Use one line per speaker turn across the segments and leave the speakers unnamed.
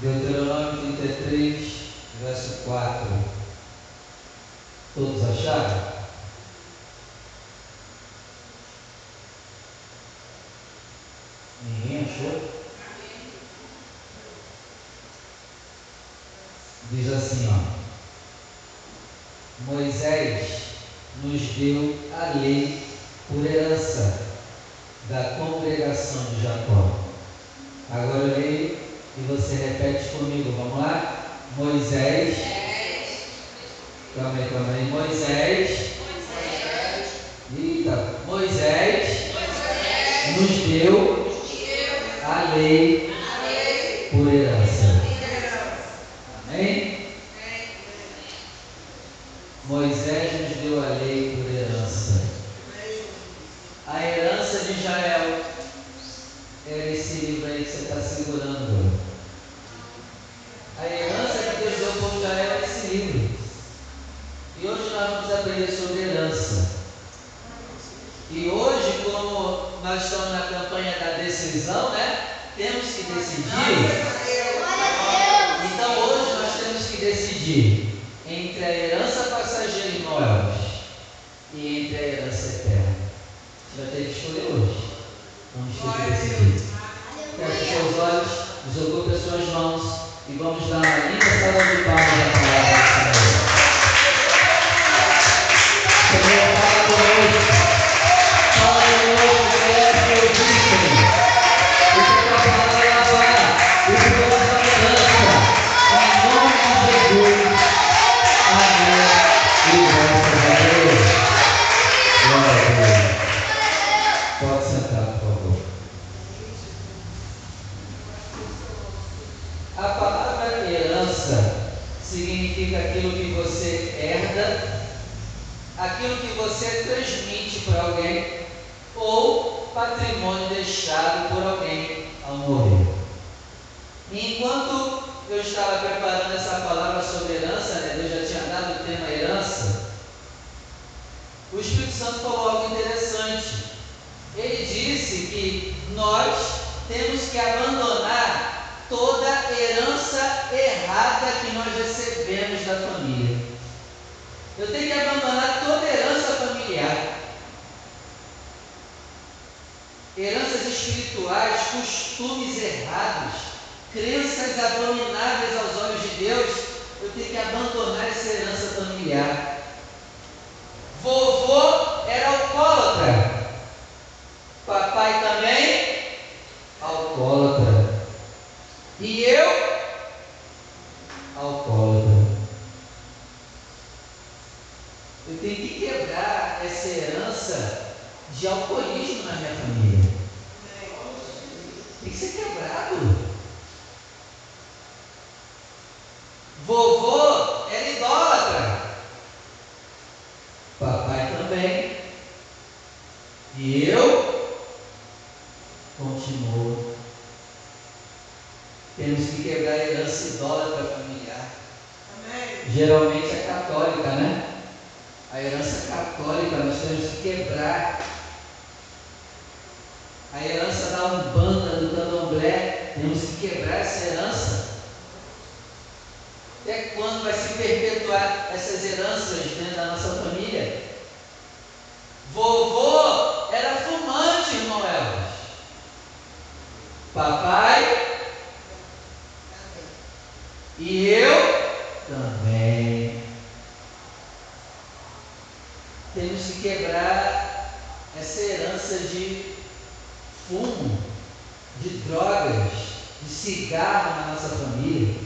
Deuteronômio 33, verso 4. Todos acharam? Ninguém achou? Diz assim, ó. Moisés nos deu a lei por herança da congregação de Jacó. Agora eu leio e você repete comigo. Vamos lá? Moisés. Calma aí. Moisés. Eita, Moisés, nos deu a lei por herança. Amém? Moisés nos deu a lei por herança. A herança de Israel é esse livro aí que você está segurando. A herança que Deus deu ao povo de Israel é esse livro. E hoje nós vamos aprender sobre herança. E hoje, como nós estamos na campanha da decisão, né? Temos que decidir. Então hoje nós temos que decidir entre a herança passageira em nós e eterna. Você vai ter que escolher hoje. Vamos ter que decidir. Feche seus olhos, desocupe as suas mãos e vamos dar uma linda salva de palmas à palavra do. Senhor, espirituais, costumes errados, crenças abomináveis aos olhos de Deus, eu tenho que abandonar essa herança familiar. Vovô era alcoólatra. Papai também alcoólatra. E eu alcoólatra. Eu tenho que quebrar essa herança de alcoolismo na minha família. Tem que ser quebrado. Vovô era idólatra. Papai também. E eu continuo. Temos que quebrar a herança idólatra familiar. Geralmente é católica, né? A herança católica nós temos que quebrar. A herança da Umbanda, do Candomblé, temos que quebrar essa herança. Até quando vai se perpetuar essas heranças dentro da nossa família? Vovô era fumante, irmão Elvis. Papai e eu também. Temos que quebrar essa herança de fumo, de drogas, de cigarro na nossa família.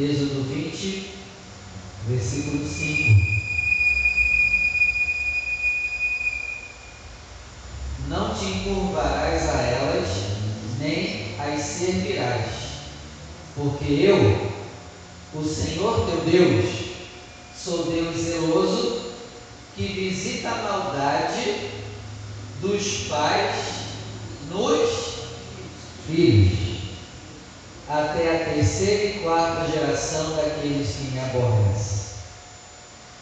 Êxodo 20, versículo 5. Não te encurvarás a elas, nem as servirás, porque eu, o Senhor teu Deus, sou Deus zeloso, que visita a maldade dos pais nos filhos até a terceira e quarta geração daqueles que me aborrecem.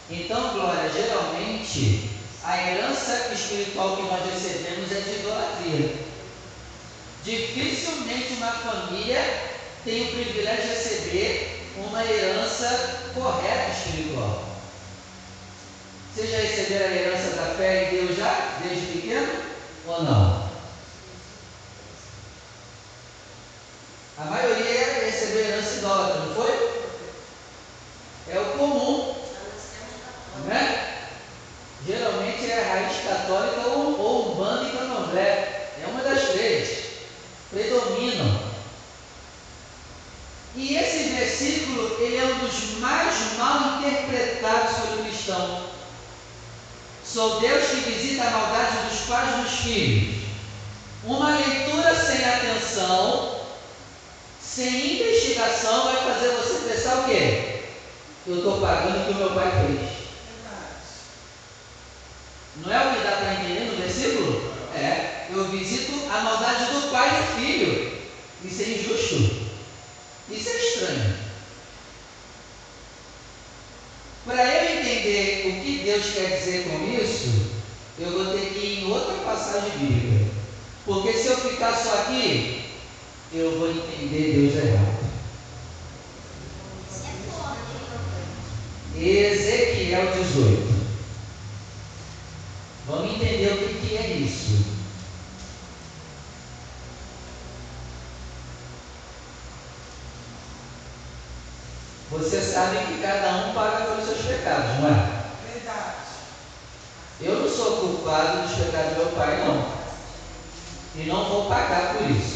Então, Glória, geralmente a herança espiritual que nós recebemos é de idolatria. Dificilmente uma família tem o privilégio de receber uma herança correta espiritual. Vocês já receberam a herança da fé em Deus já, desde pequeno? Ou não? A maioria recebeu herança idólatra, não foi? É o comum, né? Geralmente é a raiz católica ou, ou umbanda e candomblé. É uma das três. Predominam. E esse versículo, ele é um dos mais mal interpretados pelo cristão. Sou Deus que visita a maldade dos pais nos filhos. Uma leitura sem atenção sem investigação vai fazer você pensar o quê? Eu estou pagando o que o meu pai fez.
Verdade.
Não é o que dá para entender no versículo? É, eu visito a maldade do pai e do filho. Isso é injusto. Isso é estranho. Para eu entender o que Deus quer dizer com isso, eu vou ter que ir em outra passagem bíblica. Porque se eu ficar só aqui, eu vou entender Deus errado. Ezequiel 18. Vamos entender o que, que é isso. Você sabe que cada um paga pelos seus pecados, não é?
Verdade.
Eu não sou culpado dos pecados do meu pai, não. E não vou pagar por isso.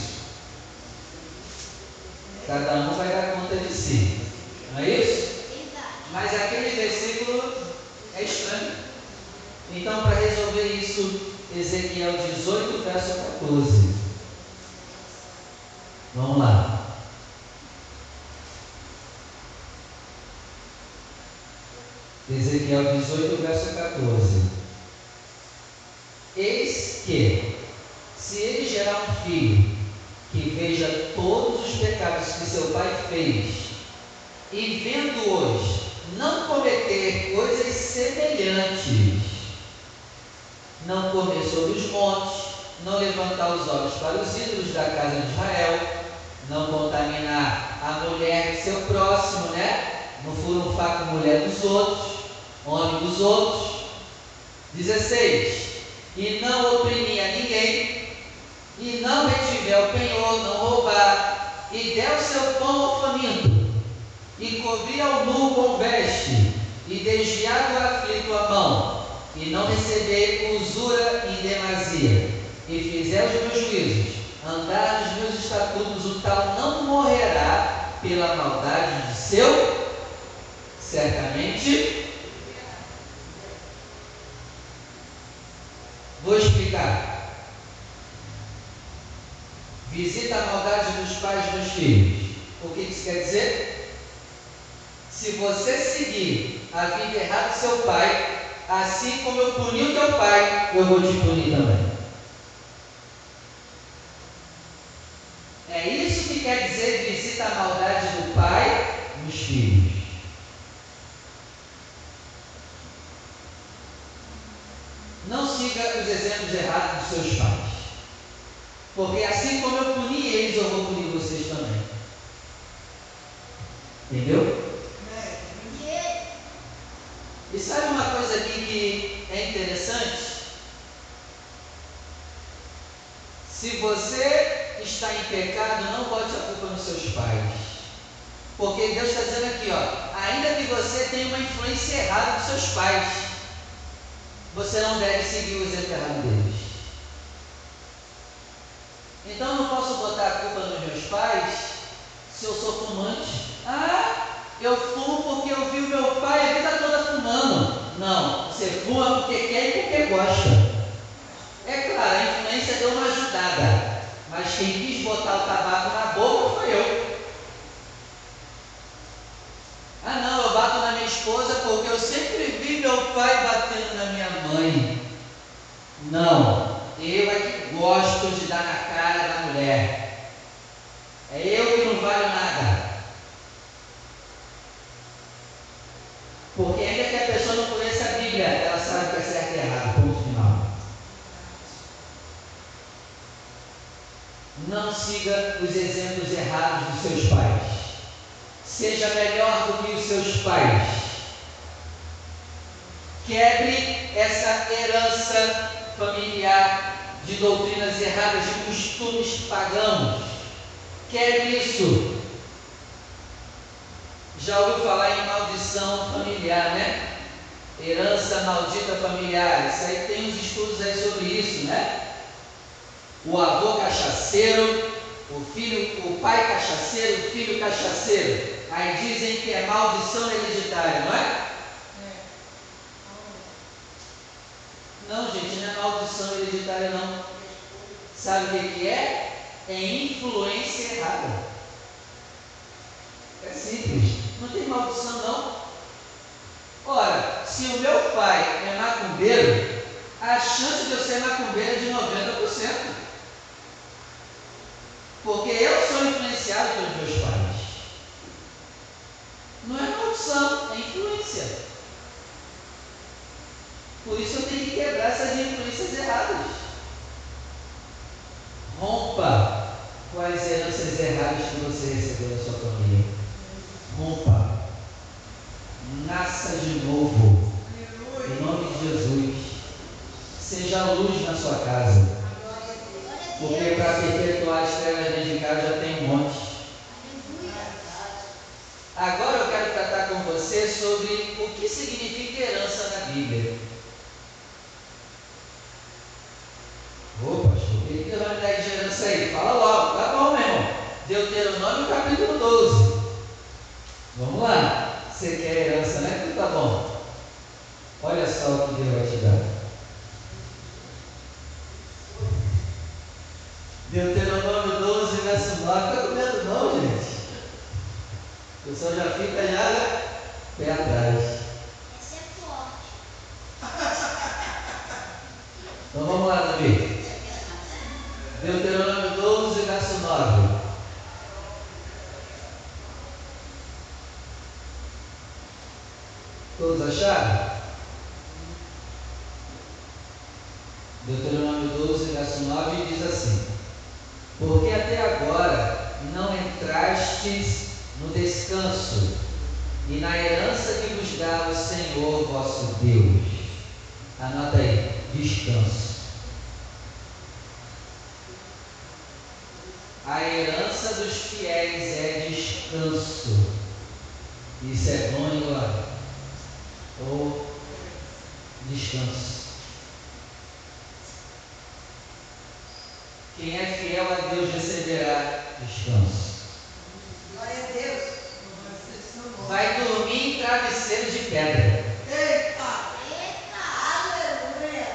Cada um vai dar conta de si. Não é isso? Mas aquele versículo é estranho. Então, para resolver isso, Ezequiel 18, verso 14. Vamos lá. Ezequiel 18, verso 14. Eis que, se ele gerar um filho que veja todos os pecados que seu pai fez, e vendo-os não cometer coisas semelhantes, não comer sobre os montes, não levantar os olhos para os ídolos da casa de Israel, não contaminar a mulher de seu próximo, né? Não furunfar com a mulher dos outros, homem dos outros. 16. E não oprimir a ninguém, e não retiver o penhor, não roubar, e der o seu pão ao faminto, e cobrir ao nu com veste, e desviar do aflito a mão, e não receber usura em demasia, e fizer os meus juízos, andar nos meus estatutos, o tal não morrerá pela maldade de seu, certamente. Vou explicar. Visita a maldade dos pais dos filhos. O que isso quer dizer? Se você seguir a vida errada do seu pai, assim como eu puni o teu pai, eu vou te punir também. É isso que quer dizer visita a maldade do pai nos filhos. Não siga os exemplos errados dos seus pais. Porque assim como eu puni eles, eu vou punir vocês também. Entendeu? E sabe uma coisa aqui que é interessante? Se você está em pecado, não bote a culpa nos seus pais. Porque Deus está dizendo aqui, ó, ainda que você tenha uma influência errada dos seus pais, você não deve seguir o exemplo errado deles. Então não posso botar a culpa nos meus pais se eu sou fumante. Ah, eu fumo porque eu vi o meu pai a vida toda fumando. Não, você fuma porque quer e porque gosta. É claro, a influência deu uma ajudada, mas quem quis botar o tabaco na boca foi eu. Ah não, eu bato na minha esposa porque eu sempre vi meu pai batendo na minha mãe. Não, eu é que gosto de dar na cara da mulher. É eu que não valho nada. Porque ainda que a pessoa não conheça a Bíblia, ela sabe que é certo e errado, ponto final. Não siga os exemplos errados dos seus pais. Seja melhor do que os seus pais. Quebre essa herança familiar de doutrinas erradas, de costumes pagãos. Quebre isso. Já ouviu falar em maldição familiar, né? Herança maldita familiar. Isso aí tem uns estudos aí sobre isso, né? O avô cachaceiro, o filho, o pai cachaceiro, o filho cachaceiro. Aí dizem que é maldição hereditária, não é? Não, gente, não é maldição hereditária, não. Sabe o que, é? É influência errada. É simples. Não tem maldição, não. Ora, se o meu pai é macumbeiro, a chance de eu ser macumbeiro é de 90%. Porque eu sou influenciado pelos meus pais. Não é maldição, é influência. Por isso eu tenho que quebrar essas influências erradas. Rompa com as heranças erradas que você recebeu da sua família. Rompa. Nasça de novo. Em nome de Jesus. Seja luz na sua casa. Porque para perpetuar as trevas dentro de casa já tem um monte. Agora eu quero tratar com você sobre o que significa herança na Bíblia. Ô pastor, o que Deus vai me dar de herança aí? Fala logo, tá bom, meu irmão. Deuteronômio capítulo 12. Vamos lá. Você quer herança, né? Então tá bom. Olha só o que Deus vai te dar. Deuteronômio 12, verso 9. Fica com medo não, gente. O pessoal já fica já pé atrás.
Esse é forte.
Então vamos lá, Davi. Deuteronômio 12, verso 9. Todos acharam? Deuteronômio 12, verso 9 diz assim: Porque até agora não no descanso e na herança que vos dá o Senhor vosso Deus. Anota aí, descanso. A herança dos fiéis é descanso. Isso é bom, Glória? Ou descanso. Quem é fiel a Deus receberá descanso.
Glória a Deus.
Vai dormir em travesseiro de pedra.
Eita! Eita! Aleluia!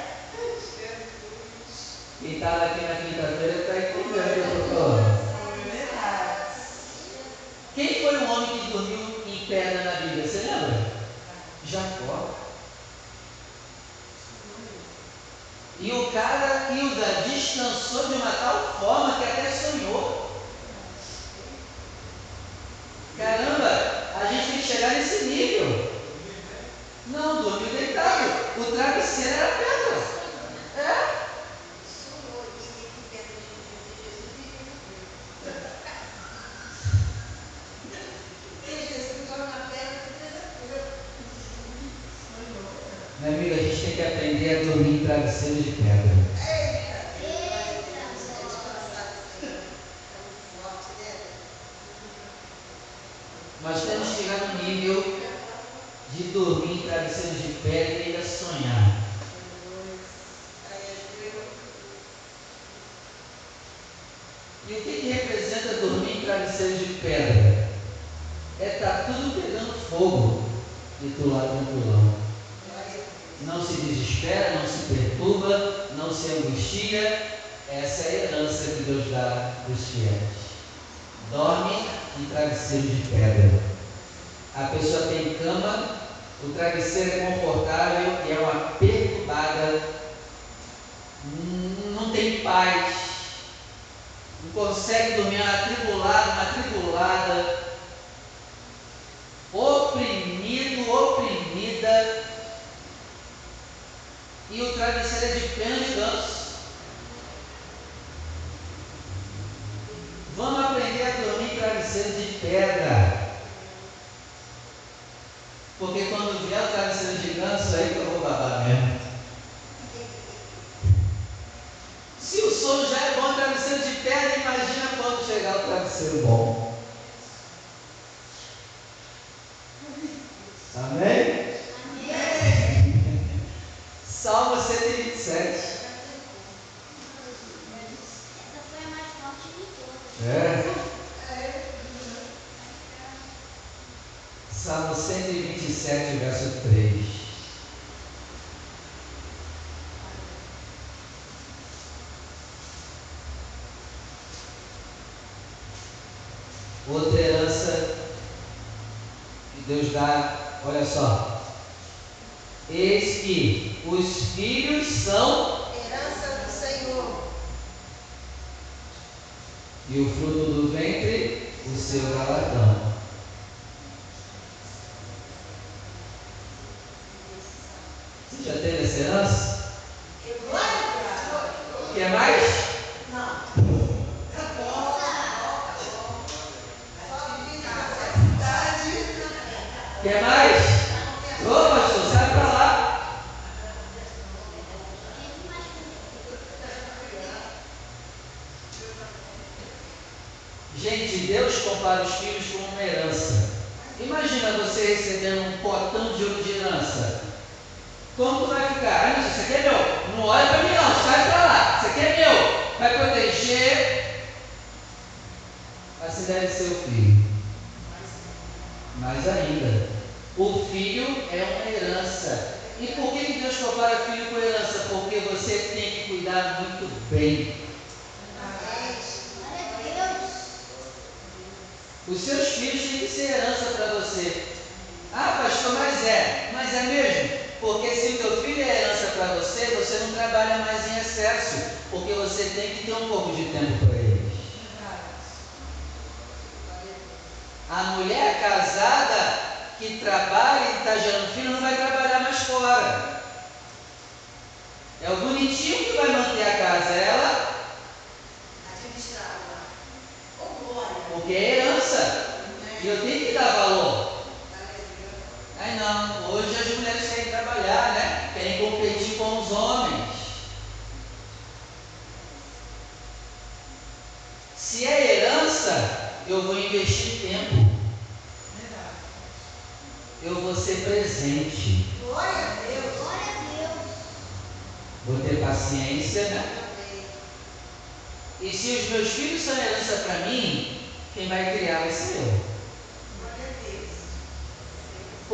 Quem estava aqui na quinta-feira está entendendo, doutor. Quem foi o homem que dormiu em pedra na Bíblia? Você lembra? Jacó. E cara, Hilda, descansou de uma tal forma que até sonhou. Caramba, a gente tem que chegar nesse nível. Não, dormiu deitado. O travesseiro era pedra. Minha amiga, a gente tem que aprender a dormir em travesseiro de pedra. Nós temos que chegar no nível de dormir em travesseiro de pedra e ainda sonhar. E o que, que representa dormir em travesseiro de pedra? É estar tudo pegando fogo de tu lado tranquilão. Não se desespera, não se perturba, não se angustia. Essa é a herança que Deus dá dos fiéis. Dorme em travesseiro de pedra. A pessoa tem cama, o travesseiro é confortável e é uma perturbada. Não tem paz. Não consegue dormir, é uma. Oprimido, oprimida. E o travesseiro é de pena de ganso. Vamos aprender a dormir em travesseiro de pedra. Porque quando vier o travesseiro de ganso, aí que eu vou babar mesmo. Se o sono já é bom, travesseiro de pedra, imagina quando chegar o travesseiro bom. Amém? Salmo 127.
Essa foi a mais forte de todas.
É. Salmo 127, verso 3. Outra herança olha só. Eis que os filhos são
Herança do Senhor.
e o fruto do ventre, o seu galardão. Você já Já teve essa herança? Quer mais? Quer mais? Ô pastor, sai pra lá. Gente, Deus compara os filhos com uma herança. Imagina você recebendo um potão de ouro de herança. Como tu vai ficar? Ah, isso aqui é meu. Não olha para mim não, sai para lá. Isso aqui é meu. Vai proteger. Assim deve ser o filho. Mais ainda, o filho é uma herança. E por que Deus compara filho com herança? Porque você tem que cuidar muito bem Os seus filhos têm que ser herança para você. Ah, pastor, mas é. Mas é mesmo? Porque se o teu filho é herança para você, você não trabalha mais em excesso. Porque você tem que ter um pouco de tempo para eles. A mulher casada que trabalha e está gerando filho não vai trabalhar mais fora. É o bonitinho que vai manter a casa. Ela porque é herança. E eu tenho que dar valor. Aí não, hoje as mulheres querem trabalhar, né? Querem competir com os homens. Se é herança, eu vou investir tempo. Eu vou ser presente.
Glória a Deus. Glória a Deus.
Vou ter paciência, né? E se os meus filhos são herança para mim, quem vai criar vai ser eu.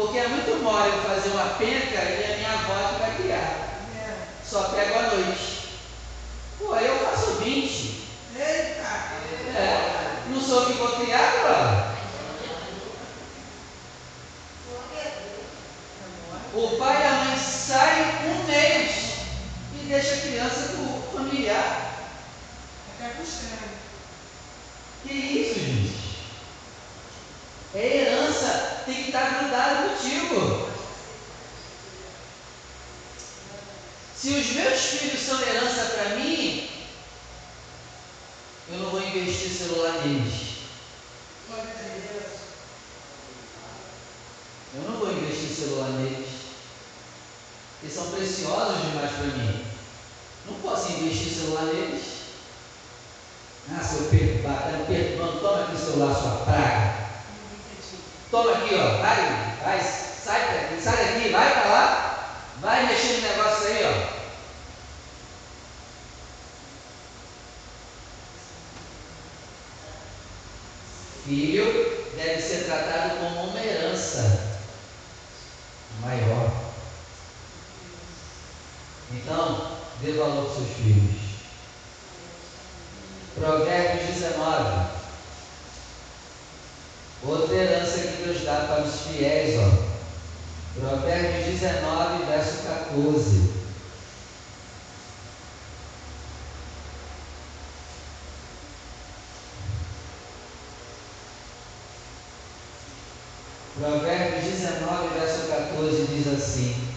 Porque é muito mole eu fazer uma penca e a minha avó que vai criar. Só pego à noite. Pô, eu faço 20.
Eita!
É, não sou que vou criar, agora. O pai e a mãe saem um mês e deixa a criança com o familiar.
Até custando.
Que isso, gente? É herança, tem que estar grudado contigo. Se os meus filhos são herança para mim, eu não vou investir celular neles. Eu não vou investir celular neles. Eles são preciosos demais para mim. Não posso investir celular neles. Ah, seu Pedro, toma aqui o celular, sua praga. Toma aqui, ó, vai, vai, sai daqui, sai daqui, vai para lá, vai mexer no negócio aí, ó. Filho deve ser tratado como uma herança maior. Então, dê valor para seus filhos. Provérbios 19. Outra herança que Deus dá para os fiéis, ó. Provérbios 19, verso 14. Provérbios 19, verso 14 diz assim: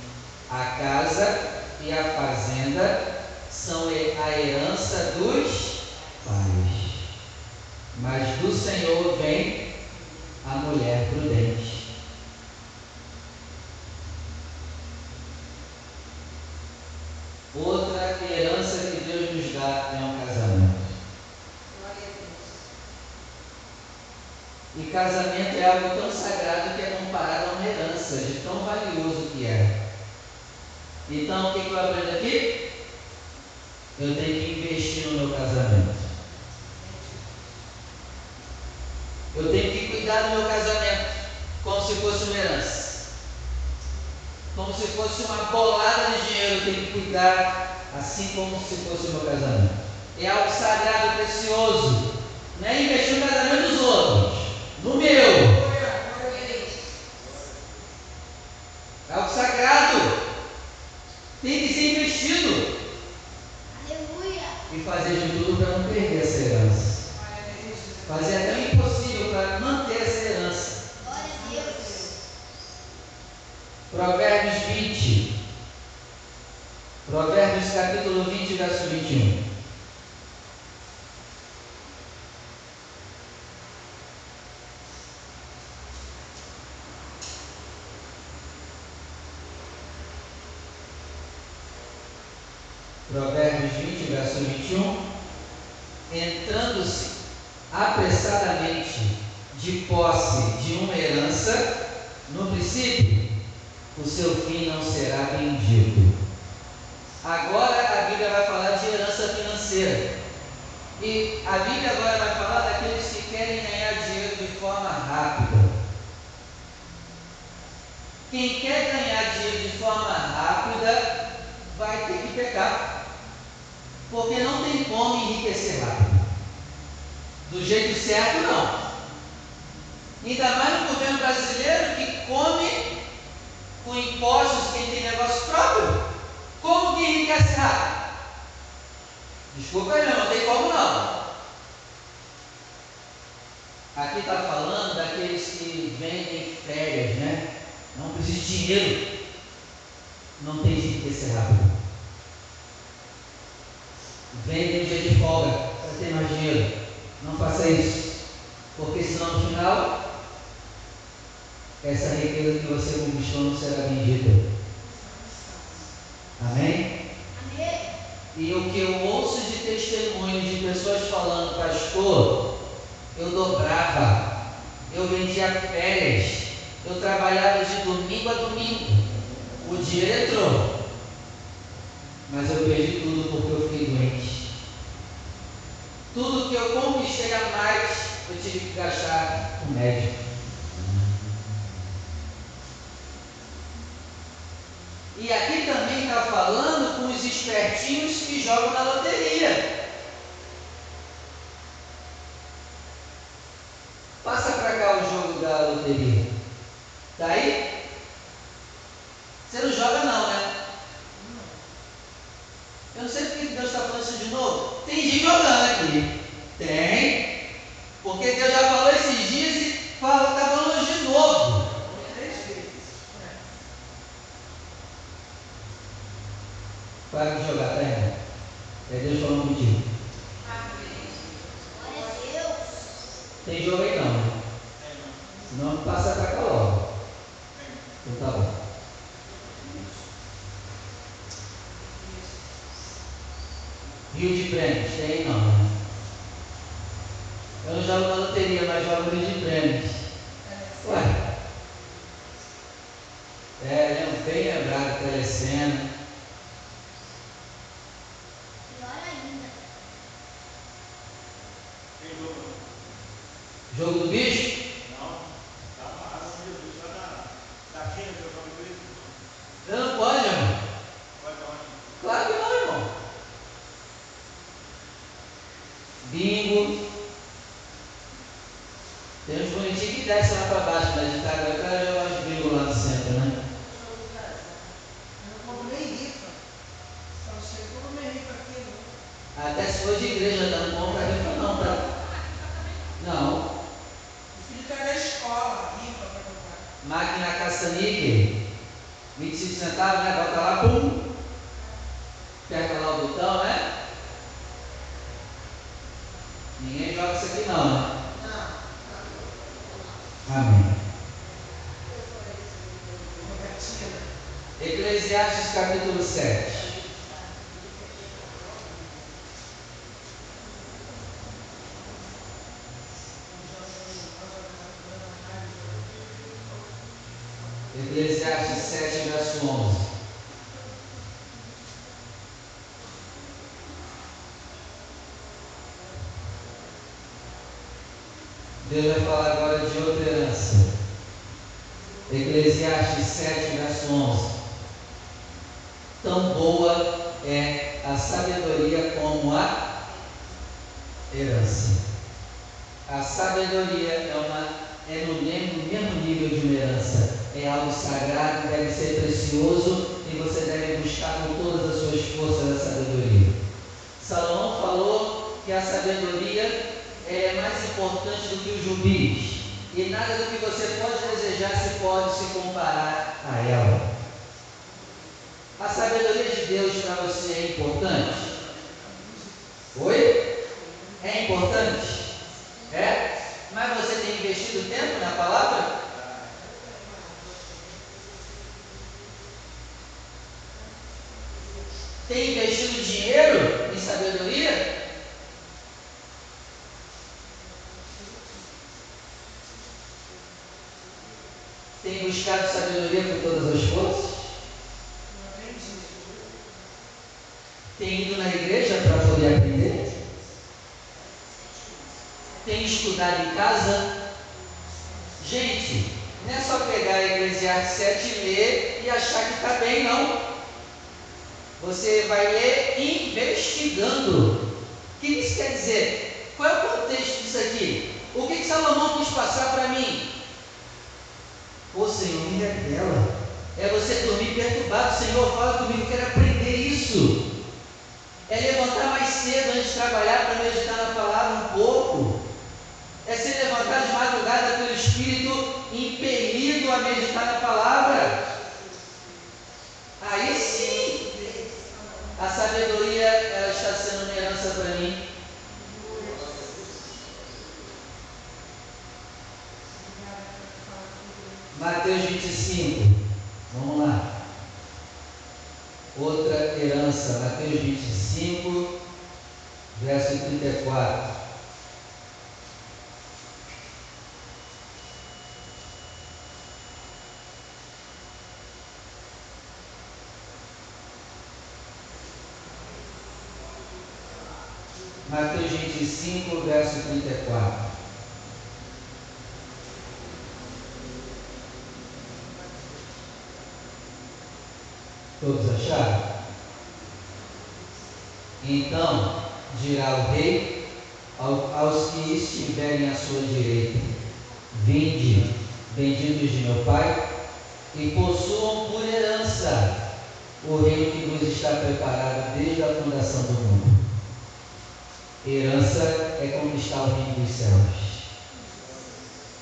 A casa e a fazenda são a herança dos pais. Mas do Senhor vem a mulher prudente. Outra herança que Deus nos dá é um casamento. E casamento é algo tão sagrado que é comparado a uma herança, de tão valioso que é. Então, o que, que eu aprendo aqui? Eu tenho que investir no meu casamento. Eu tenho que cuidar do meu casamento como se fosse uma herança. Como se fosse uma bolada de dinheiro, eu tenho que cuidar assim como se fosse o meu casamento. É algo sagrado, precioso. Não é investir no casamento dos outros, no meu. É algo sagrado. Tem que ser investido.
Aleluia.
E fazer de tudo para não perder essa herança. Fazer até o impossível para manter essa herança.
Glória a Deus.
Provérbios 20, Provérbios capítulo 20, verso 21. Provérbios 20, verso 21. Entrando-se apressadamente de posse de uma herança, no princípio, o seu fim não será bendito. Agora a Bíblia vai falar de herança financeira. E a Bíblia agora vai falar daqueles que querem ganhar dinheiro de forma rápida. Quem quer ganhar dinheiro de forma rápida vai ter que pecar. Porque não tem como enriquecer rápido. Do jeito certo, não. Ainda mais no governo brasileiro que come com impostos quem tem negócio próprio. Como que enriquece rápido? Desculpa aí, não tem como não. Aqui está falando daqueles que vendem férias, né? Não precisa de dinheiro. Não tem de enriquecer rápido. Vendem dia de folga para ter mais dinheiro. Não faça isso. Porque senão no final essa riqueza que você conquistou não será bendita. Amém? Amém? E o que eu ouço de testemunho de pessoas falando, pastor, eu dobrava, eu vendia férias, eu trabalhava de domingo a domingo, o dinheiro entrou, mas eu perdi tudo porque eu fiquei doente. Tudo que eu conquistei a mais, eu tive que gastar com médico. E aqui também está falando com os espertinhos que jogam na loteria. Passa para cá o jogo da loteria. Tá aí? Você não joga não, né? Eu não sei por que Deus está falando isso de novo. Tem gente jogando aqui. Tem. Porque Deus já falou esses dias e fala, está falando de novo. Para de jogar, tá, irmão? É Deus falando contigo. Tem jogo aí não, né? Senão passa pra cá logo. Então tá bom. Rio de Prêmios, tem aí não, né? Eu não jogo na loteria, mas jogo Rio de Prêmios. Ué. É, bem lembrado, telecena. Jogo do bicho? Não. Tá massa, Jesus está na. Tá aqui no jogo do bicho? Não pode, irmão. Pode onde? Claro que não, irmão. Bingo. Tem uns bonitinhos que descem lá para baixo, mas de cara, eu quero jogar os bingo lá no centro, né? Eu não compro nem rifa. Só chegou no rifa aqui. Até se for de igreja, não compra rifa não, tá? Não. Máquina caça-níquel, 25 centavos, né? Bota lá, pum, aperta lá o botão, né? Ninguém joga isso aqui não, né? Amém. Eclesiastes capítulo 7. Eclesiastes 7, verso 11. Deus vai falar agora de outra herança. Eclesiastes 7, verso 11. Tão boa é a sabedoria como a herança. A sabedoria é, uma, é no mesmo, mesmo nível de uma herança é algo sagrado, deve ser precioso e você deve buscar com todas as suas forças a sabedoria. Salomão falou que a sabedoria é mais importante do que os jubis e nada do que você pode desejar se pode se comparar a ela. A sabedoria de Deus para você é importante? Oi? É importante? É? Mas você tem investido tempo na palavra? Tem investido dinheiro em sabedoria? Tem buscado sabedoria com todas as forças? Tem ido na igreja para poder aprender? Tem estudado em casa? Gente, não é só pegar Eclesiastes 7 e ler e achar que está bem, não. Você vai ler investigando. O que isso quer dizer? Qual é o contexto disso aqui? O que, que Salomão quis passar para mim? Senhor, me revela. É você dormir perturbado. Senhor, fala comigo, eu quero aprender isso. É levantar mais cedo antes de trabalhar para meditar na palavra um pouco. É se levantar de madrugada pelo Espírito impelido a meditar na palavra. Aí sim, a sabedoria ela está sendo uma herança para mim. Mateus 25. Vamos lá. Outra herança, Mateus 25, verso 34. Mateus 25, verso 34. Todos acharam? Então dirá o rei aos que estiverem à sua direita: Vinde, benditos de meu Pai, e possuam por herança o reino que vos está preparado desde a fundação do mundo. Herança é conquistar o reino dos céus.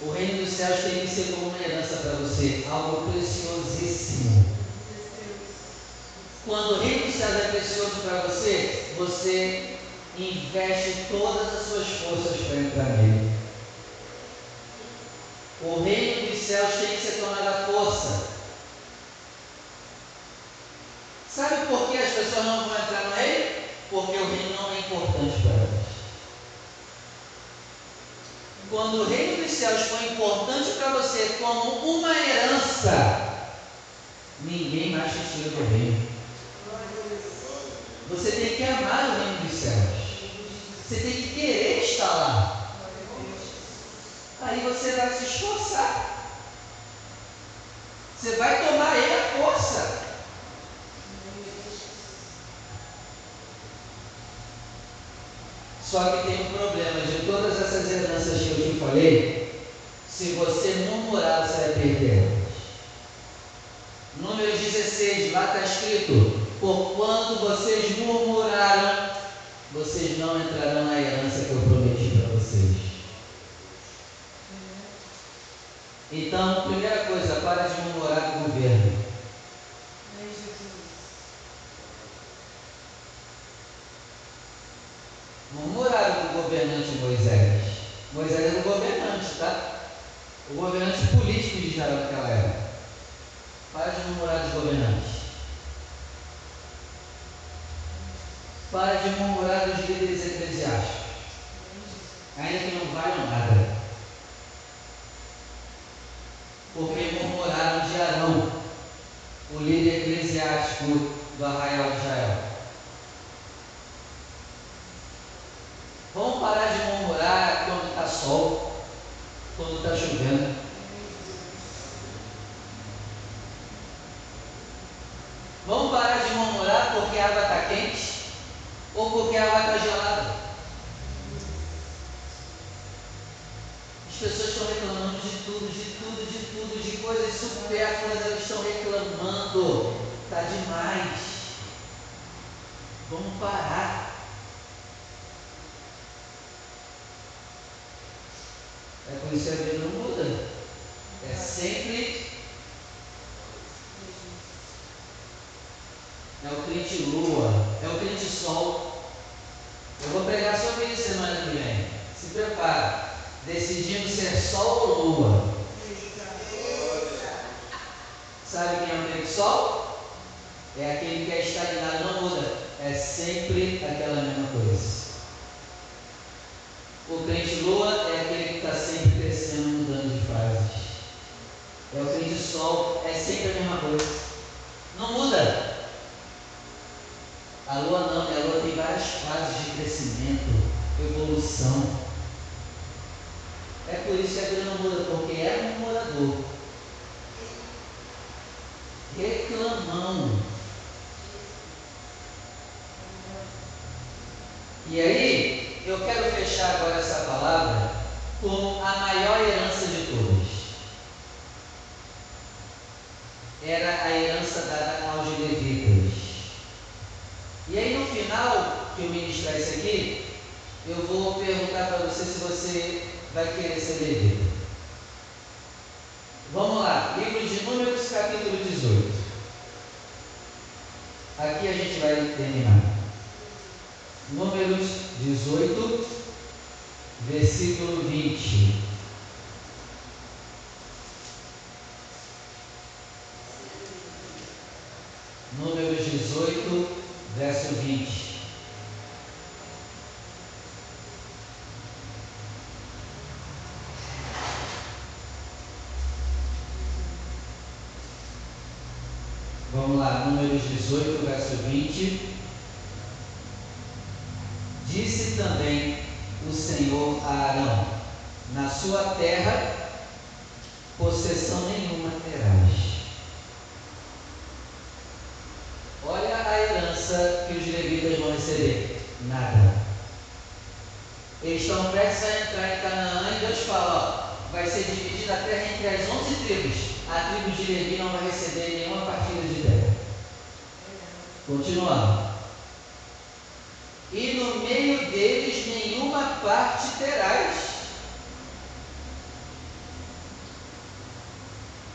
O reino dos céus tem que ser como uma herança para você, algo preciosíssimo. Quando o reino dos céus é precioso para você, você investe todas as suas forças para entrar nele. O reino dos céus tem que ser tornado a força. Sabe por que as pessoas não vão entrar reino? Porque o reino não é importante para elas. Quando o reino dos céus for importante para você como uma herança, ninguém mais te tira do reino. Você tem que amar o reino dos céus. Você tem que querer estar lá. Aí você vai se esforçar. Você vai tomar ele a força. Só que tem um problema de todas essas heranças que eu te falei. Se você murmurar, você vai perder. Número 16, lá está escrito: Porquanto vocês murmuraram, vocês não entrarão na herança que eu prometi para vocês. Então, primeira coisa, para de murmurar com o governo. Murmuraram com o governante Moisés. Moisés era o governante, tá? O governante político de Israel naquela época. Para de murmurar dos governantes. Para de murmurar dos líderes eclesiásticos. Ainda que não valham nada. Porque murmuraram de Arão, o líder eclesiástico do arraial de Israel. Vamos parar de murmurar quando está sol, quando está chovendo. Vamos parar de murmurar porque a água está quente ou porque a água está gelada. As pessoas estão reclamando de tudo, de tudo, de tudo, de coisas supérfluas, elas estão reclamando. Está demais. Vamos parar. É por isso que a vida não muda. É sempre é o crente lua, é o crente sol. Eu vou pregar sobre isso semana que vem. Se prepara. Decidindo ser sol ou lua. Sabe quem é o crente sol? É aquele que é estagnado, não muda. É sempre aquela mesma coisa. O crente lua é aquele que está sempre crescendo, mudando de fases. É o crente sol, é sempre a mesma coisa. Não muda. A lua não, né? a lua tem várias fases de crescimento, evolução. É por isso que a não muda, porque é um morador. Reclamão. E aí, eu quero fechar agora essa palavra com a maior herança de todas. Era a herança dada aos levitas. E aí no final que eu ministrar isso aqui, eu vou perguntar para você se você vai querer ser levita. Vamos lá, livro de Números, capítulo 18. Aqui a gente vai terminar. Números 18, versículo 20. Números 18, verso 20. Vamos lá, Números 18, verso 20. Disse também o Senhor a Arão: Na sua terra possessão nenhuma terás. Olha a herança que os levitas vão receber: nada. Eles estão prestes a entrar em Canaã e Deus fala: ó, vai ser dividida a terra entre as onze tribos. A tribo de Levi não vai receber nenhuma partida de terra. Continuando e no meio deles nenhuma parte terás.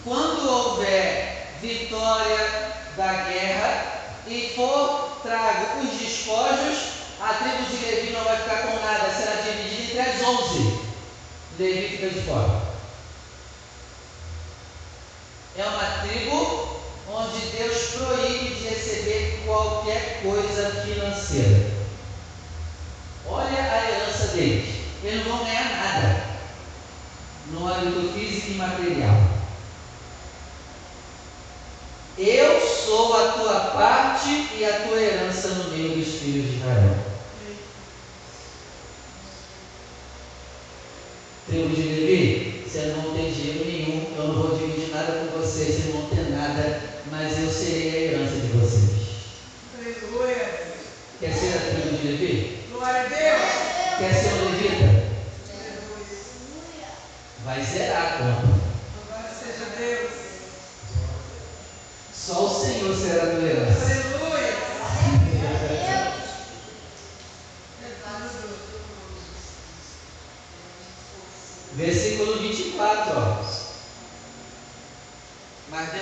Quando houver vitória da guerra e for trago os despojos, a tribo de Levi não vai ficar com nada, será dividida entre as onze. Levi fica de fora. É uma tribo onde Deus proíbe de receber qualquer coisa financeira. Olha a herança deles. Eles não vão ganhar nada no âmbito físico e material. Eu sou a tua parte e a tua herança no meio dos filhos de Israel. Tribo de Levi, você não nada com vocês, vocês não ter nada, mas eu serei a herança de vocês.
Aleluia.
Quer ser a tribo de Levi?
Glória a Deus.
Quer ser um levita? Vai zerar a conta.
Louvado seja Deus.
Só o Senhor será a tua herança.
Aleluia.
Versículo 24, ó.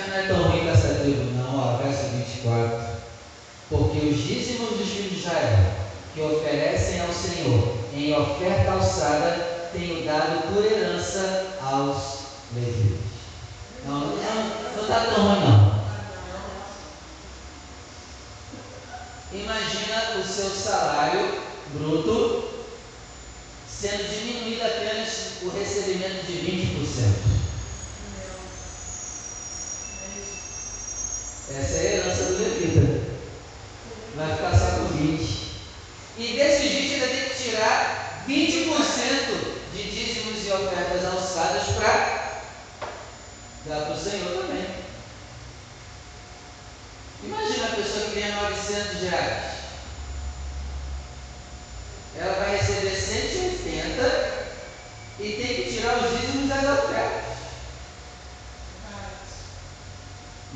Não é tão ruim tribo, não, ó. Verso 24. Porque os dízimos dos filhos de Israel, que oferecem ao Senhor em oferta alçada, tenho dado por herança aos levitas. Não, não, não está tão ruim, não. Imagina o seu salário bruto sendo diminuído apenas o recebimento de 20%. Essa é a herança do levita. Vai ficar só com 20. E desses 20 ainda tem que tirar 20% de dízimos e ofertas alçadas para dar para o Senhor também. Imagina a pessoa que ganha 900 reais. Ela vai receber 180 e tem que tirar os dízimos das ofertas.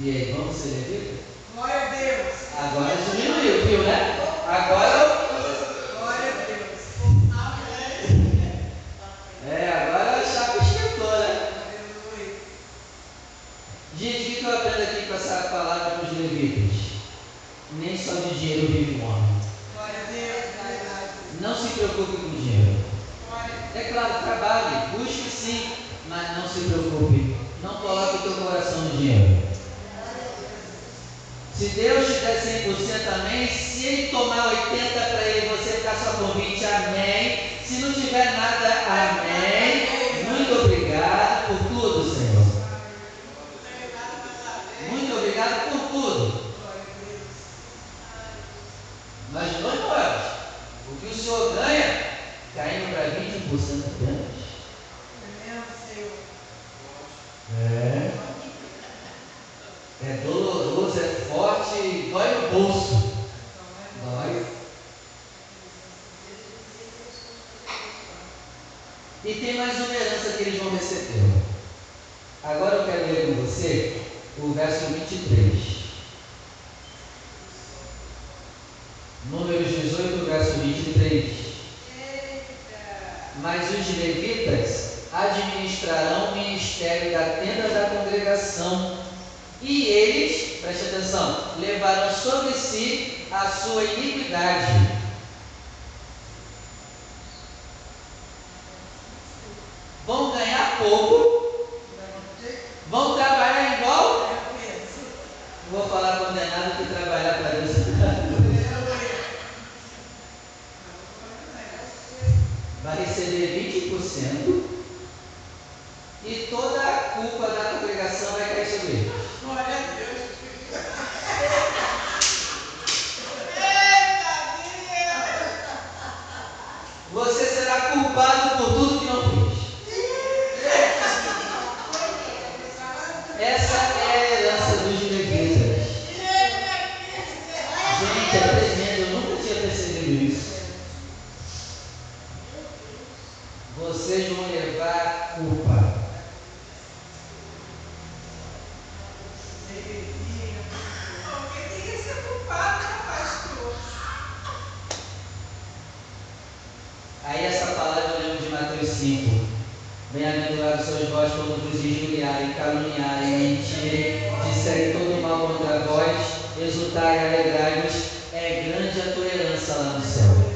E aí, vamos ser levita?
Glória a Deus.
Agora diminuiu, viu, né? Agora, você também. Se ele tomar 80% para ele, você ficar só com 20%, amém. Se não tiver nada, amém. o verso 23. Números 18, verso 23. Mas os levitas administrarão o ministério da tenda da congregação, e eles, preste atenção, levarão sobre si a sua iniquidade vós quando vos injuriarem, caluniarem, mentirem, disserem todo mal contra vós, exultai e alegrai-vos, é grande a tua herança lá no céu.